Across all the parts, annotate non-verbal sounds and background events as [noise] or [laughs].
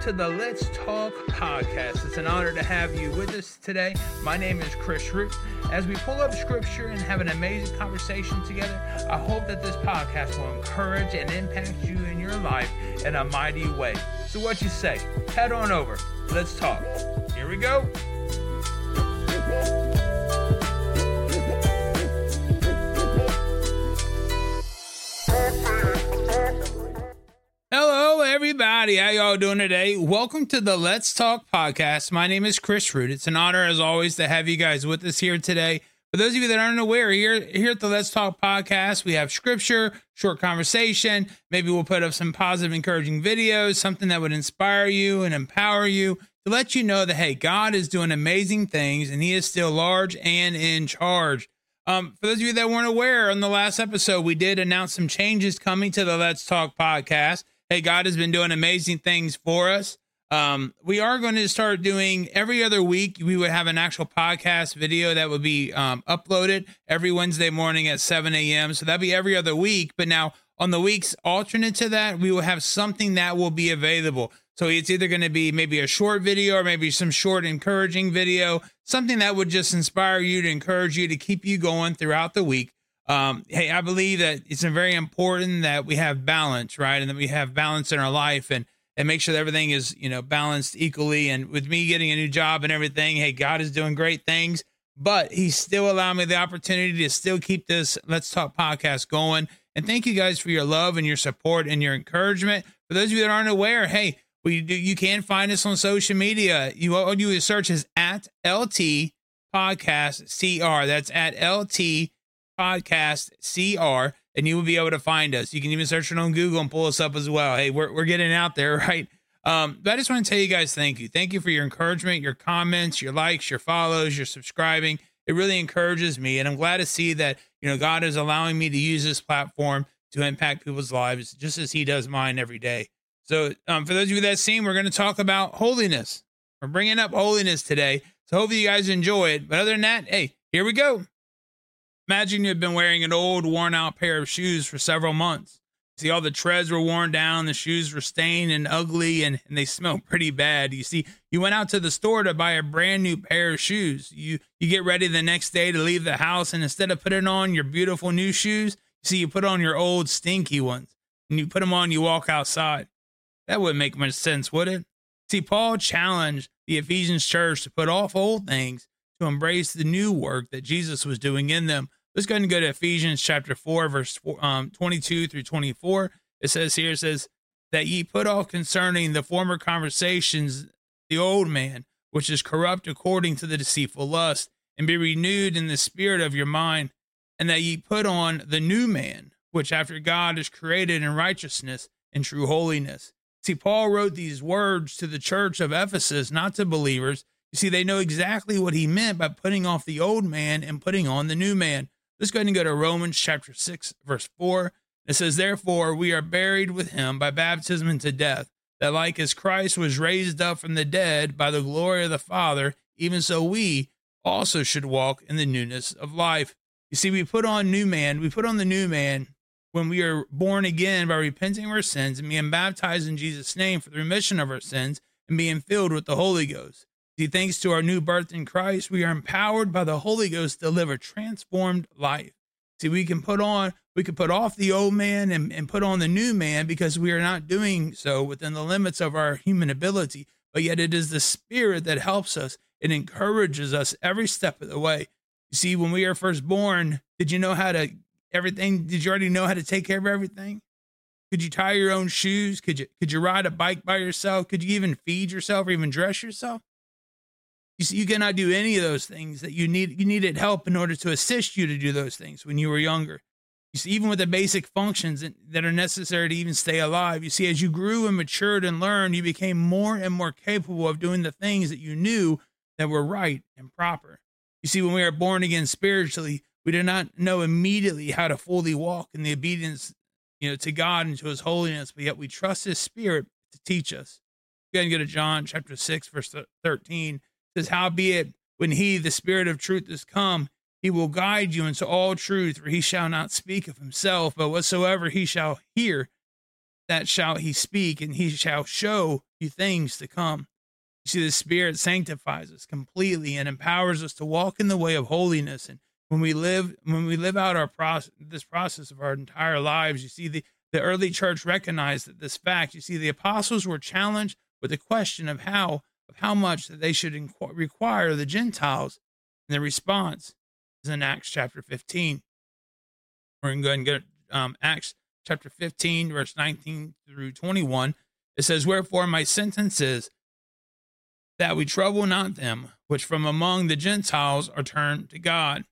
to the Let's Talk podcast. It's an honor to have you with us today. My name is Chris Root. As we pull up scripture and have an amazing conversation together, I hope that this podcast will encourage and impact you in your life in a mighty way. So, what you say? Head on over. Let's talk. Here we go. Everybody. How y'all doing today? Welcome to the Let's Talk podcast. My name is Chris Root. It's an honor, as always, to have you guys with us here today. For those of you that aren't aware, here here at the Let's Talk podcast, we have scripture, short conversation. Maybe we'll put up some positive, encouraging videos, something that would inspire you and empower you to let you know that hey, God is doing amazing things and He is still large and in charge. Um, for those of you that weren't aware, on the last episode, we did announce some changes coming to the Let's Talk podcast. Hey, God has been doing amazing things for us. Um, we are going to start doing every other week. We would have an actual podcast video that would be um, uploaded every Wednesday morning at 7 a.m. So that'd be every other week. But now on the weeks alternate to that, we will have something that will be available. So it's either going to be maybe a short video or maybe some short encouraging video, something that would just inspire you to encourage you to keep you going throughout the week. Um, hey, I believe that it's very important that we have balance, right? And that we have balance in our life and and make sure that everything is, you know, balanced equally. And with me getting a new job and everything, hey, God is doing great things, but He's still allowing me the opportunity to still keep this Let's Talk podcast going. And thank you guys for your love and your support and your encouragement. For those of you that aren't aware, hey, we do you can find us on social media. You all you search is at LT Podcast CR. That's at LT podcast CR, and you will be able to find us. You can even search it on Google and pull us up as well. Hey, we're, we're getting out there, [laughs] right? Um, but I just want to tell you guys thank you. Thank you for your encouragement, your comments, your likes, your follows, your subscribing. It really encourages me. And I'm glad to see that, you know, God is allowing me to use this platform to impact people's lives just as He does mine every day. So, um, for those of you that seen, we're going to talk about holiness. We're bringing up holiness today. So, hopefully, you guys enjoy it. But other than that, hey, here we go. Imagine you've been wearing an old, worn out pair of shoes for several months. See, all the treads were worn down, the shoes were stained and ugly, and, and they [laughs] smell pretty bad. You see, you went out to the store to buy a brand new pair of shoes. You you get ready the next day to leave the house, and instead of putting on your beautiful new shoes, you see, you put on your old stinky ones. And you put them on, you walk outside. That wouldn't make much sense, would it? See, Paul challenged the Ephesians church to put off old things to embrace the new work that Jesus was doing in them Let's go ahead and go to Ephesians chapter 4, verse um, 22 through 24. It says here, it says, that ye put off concerning the former conversations the old man, which is corrupt according to the deceitful lust, and be renewed in the spirit of your mind, and that ye put on the new man, which after God is created in righteousness and true holiness. See, Paul wrote these words to the church of Ephesus, not to believers. You see, they know exactly what he meant by putting off the old man and putting on the new man. Let's go ahead and go to Romans chapter 6, verse 4. It says, Therefore, we are buried with him by baptism into death, that like as Christ was raised up from the dead by the glory of the Father, even so we also should walk in the newness of life. You see, we put on new man, we put on the new man when we are born again by repenting of our sins and being baptized in Jesus' name for the remission of our sins and being filled with the Holy Ghost. Thanks to our new birth in Christ, we are empowered by the Holy Ghost to live a transformed life. See, we can put on, we can put off the old man and, and put on the new man because we are not doing so within the limits of our human ability. But yet it is the Spirit that helps us. It encourages us every step of the way. You see, when we are first born, did you know how to everything? Did you already know how to take care of everything? Could you tie your own shoes? Could you could you ride a bike by yourself? Could you even feed yourself or even dress yourself? You see, you cannot do any of those things that you need. You needed help in order to assist you to do those things when you were younger. You see, even with the basic functions that are necessary to even stay alive, you see, as you grew and matured and learned, you became more and more capable of doing the things that you knew that were right and proper. You see, when we are born again spiritually, we do not know immediately how to fully walk in the obedience, you know, to God and to His holiness, but yet we trust His Spirit to teach us. Go ahead and go to John chapter six, verse thirteen says, Howbeit, when he, the Spirit of truth, is come, he will guide you into all truth, for he shall not speak of himself, but whatsoever he shall hear, that shall he speak, and he shall show you things to come. You see, the Spirit sanctifies us completely and empowers us to walk in the way of holiness. And when we live, when we live out our process, this process of our entire lives, you see, the, the early church recognized that this fact. You see, the apostles were challenged with the question of how of how much that they should inqu- require the Gentiles, and the response is in Acts chapter 15. We're going to go get um, Acts chapter 15, verse 19 through 21. It says, Wherefore my sentence is that we trouble not them which from among the Gentiles are turned to God,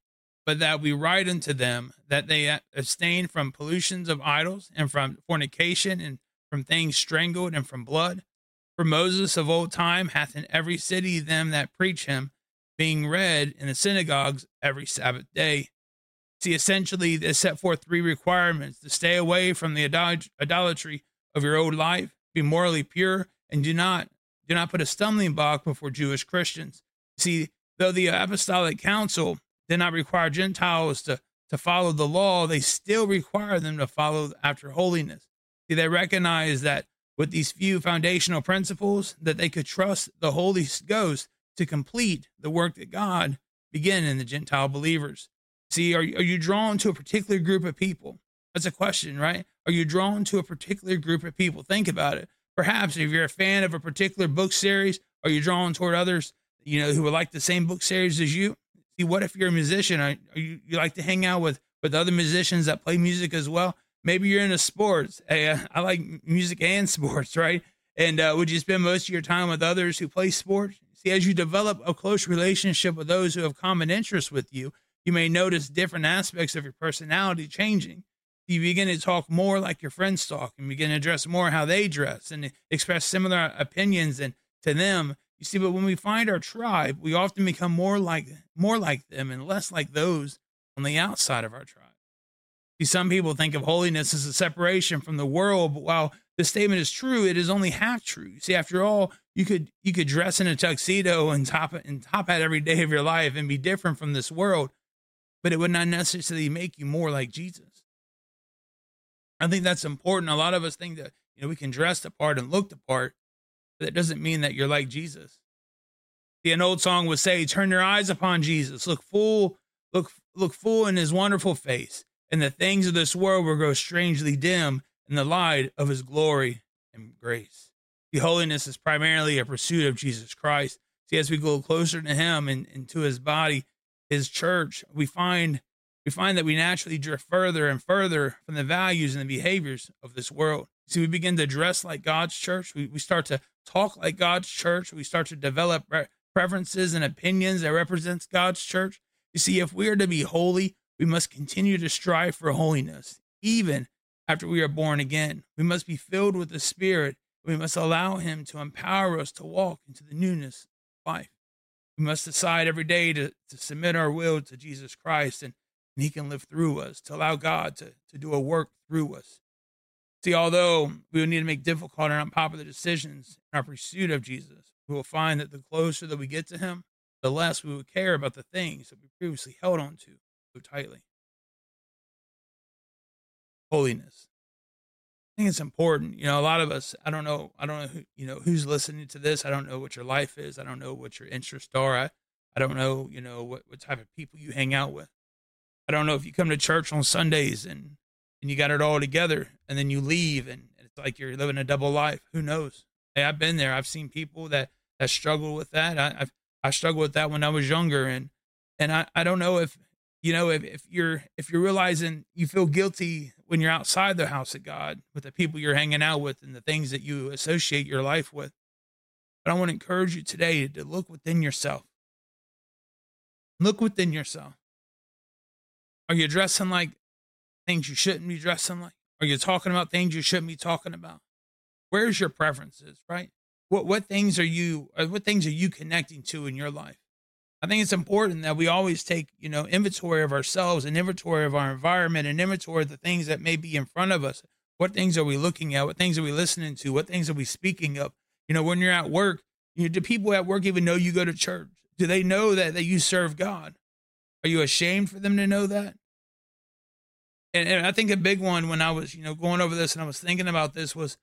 but that we write unto them that they abstain from pollutions of idols and from fornication and from things strangled and from blood. For Moses of old time hath in every city them that preach him, being read in the synagogues every Sabbath day. See, essentially, they set forth three requirements to stay away from the idolatry of your old life, be morally pure, and do not do not put a stumbling block before Jewish Christians. See, though the Apostolic Council did not require Gentiles to, to follow the law, they still require them to follow after holiness. See, they recognize that with these few foundational principles, that they could trust the Holy Ghost to complete the work that God began in the Gentile believers. See, are, are you drawn to a particular group of people? That's a question, right? Are you drawn to a particular group of people? Think about it. Perhaps if you're a fan of a particular book series, are you drawn toward others, you know, who would like the same book series as you? See, what if you're a musician? Are, are you, you like to hang out with, with other musicians that play music as well? Maybe you're into sports. Hey, uh, I like music and [laughs] sports, right? And uh, would you spend most of your time with others who play sports? See, as you develop a close relationship with those who have common interests with you, you may notice different aspects of your personality changing you begin to talk more like your friends talk and begin to address more how they dress and express similar opinions and to them you see but when we find our tribe we often become more like more like them and less like those on the outside of our tribe see some people think of holiness as a separation from the world but while the statement is true it is only half true see after all you could you could dress in a tuxedo and top and top hat every day of your life and be different from this world but it would not necessarily make you more like jesus I think that's important. A lot of us think that you know we can dress the part and look the part, but that doesn't mean that you're like Jesus. See, an old song would say, "Turn your eyes upon Jesus. Look full, look look full in His wonderful face, and the things of this world will grow strangely dim in the light of His glory and grace." The holiness is primarily a pursuit of Jesus Christ. See, as we go closer to Him and, and to His body, His church, we find we find that we naturally drift further and further from the values and the behaviors of this world. See, we begin to dress like God's church. We, we start to talk like God's church. We start to develop preferences and opinions that represents God's church. You see, if we are to be holy, we must continue to strive for holiness, even after we are born again. We must be filled with the Spirit. We must allow Him to empower us to walk into the newness of life. We must decide every day to, to submit our will to Jesus Christ and and he can live through us, to allow God to, to do a work through us. See, although we will need to make difficult and unpopular decisions in our pursuit of Jesus, we will find that the closer that we get to him, the less we will care about the things that we previously held on to tightly. Holiness. I think it's important. You know, a lot of us, I don't know, I don't know who, you know, who's listening to this. I don't know what your life is. I don't know what your interests are. I, I don't know, you know, what, what type of people you hang out with. I don't know if you come to church on Sundays and and you got it all together and then you leave and it's like you're living a double life. Who knows? Hey, I've been there. I've seen people that that struggle with that. I I've, I struggled with that when I was younger and and I, I don't know if you know if, if you're if you're realizing you feel guilty when you're outside the house of God with the people you're hanging out with and the things that you associate your life with. But I want to encourage you today to look within yourself. Look within yourself. Are you dressing like things you shouldn't be dressing like? Are you talking about things you shouldn't be talking about? Where's your preferences, right? What what things are you uh, what things are you connecting to in your life? I think it's important that we always take, you know, inventory of ourselves and inventory of our environment and inventory of the things that may be in front of us. What things are we looking at? What things are we listening to? What things are we speaking of? You know, when you're at work, you know, do people at work even know you go to church? Do they know that, that you serve God? Are you ashamed for them to know that? And, and I think a big one when I was, you know, going over this and I was thinking about this was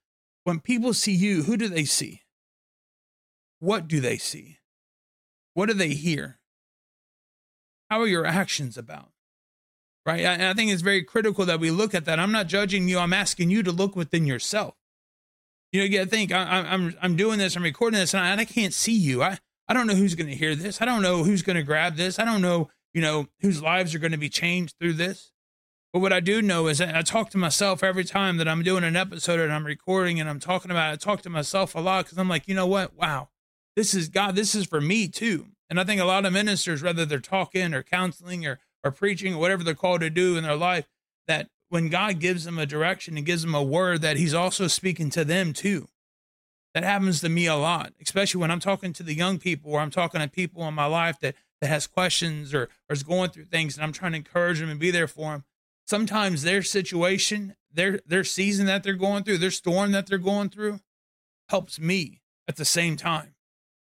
when people see you, who do they see? what do they see? What do they hear? How are your actions about? Right. And I think it's very critical that we look at that. I'm not judging you. I'm asking you to look within yourself. You know, you got to think. I, am I'm I'm doing this. I'm recording this, and I, I can't see you. I I don't know who's to hear this. I don't know who's to grab this. I don't know, you know, whose lives are to be changed through this. But what I do know is I talk to myself every time that I'm doing an episode and I'm recording and I'm talking about it. I talk to myself a lot because I'm like, you know what? Wow, this is God. This is for me too. And I think a lot of ministers, whether they're talking or counseling or, or preaching or whatever they're called to do in their life, that when God gives them a direction and gives them a word, that He's also speaking to them too. That happens to me a lot, especially when I'm talking to the young people or I'm talking to people in my life that, that has questions or, or is going through things and I'm trying to encourage them and be there for them sometimes their situation, their their season that they're going through, their storm that they're going through, helps me at the same time.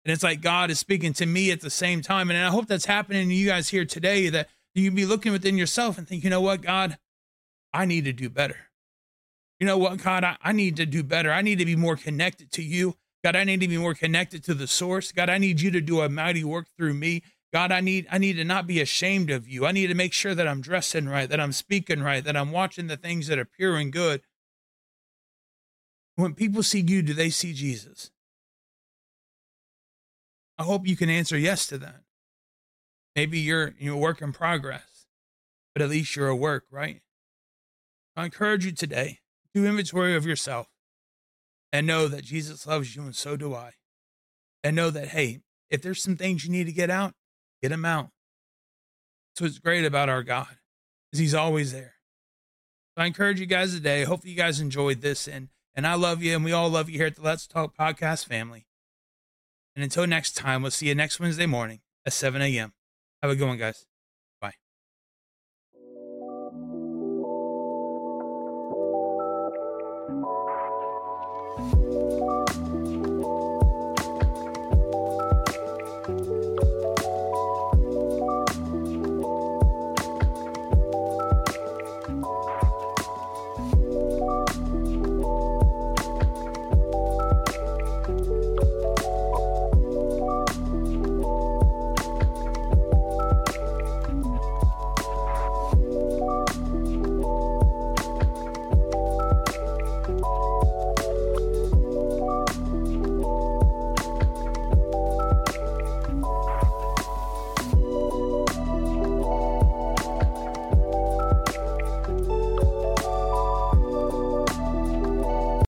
And it's like God is speaking to me at the same time. And I hope that's happening to you guys here today that you be looking within yourself and think, you know what, God, I need to do better. You know what, God, I, I need to do better. I need to be more connected to you. God, I need to be more connected to the source. God, I need you to do a mighty work through me. God, I need I need to not be ashamed of you. I need to make sure that I'm dressing right, that I'm speaking right, that I'm watching the things that are pure and good. When people see you, do they see Jesus? I hope you can answer yes to that. Maybe you're you're a work in progress, but at least you're a work, right? I encourage you today, do inventory of yourself and know that Jesus loves you and so do I. And know that, hey, if there's some things you need to get out, Get them out. That's what's great about our God, is he's always there. So I encourage you guys today. Hopefully you guys enjoyed this and and I love you and we all love you here at the Let's Talk Podcast family. And until next time, we'll see you next Wednesday morning at 7 a.m. Have a good one, guys. Bye.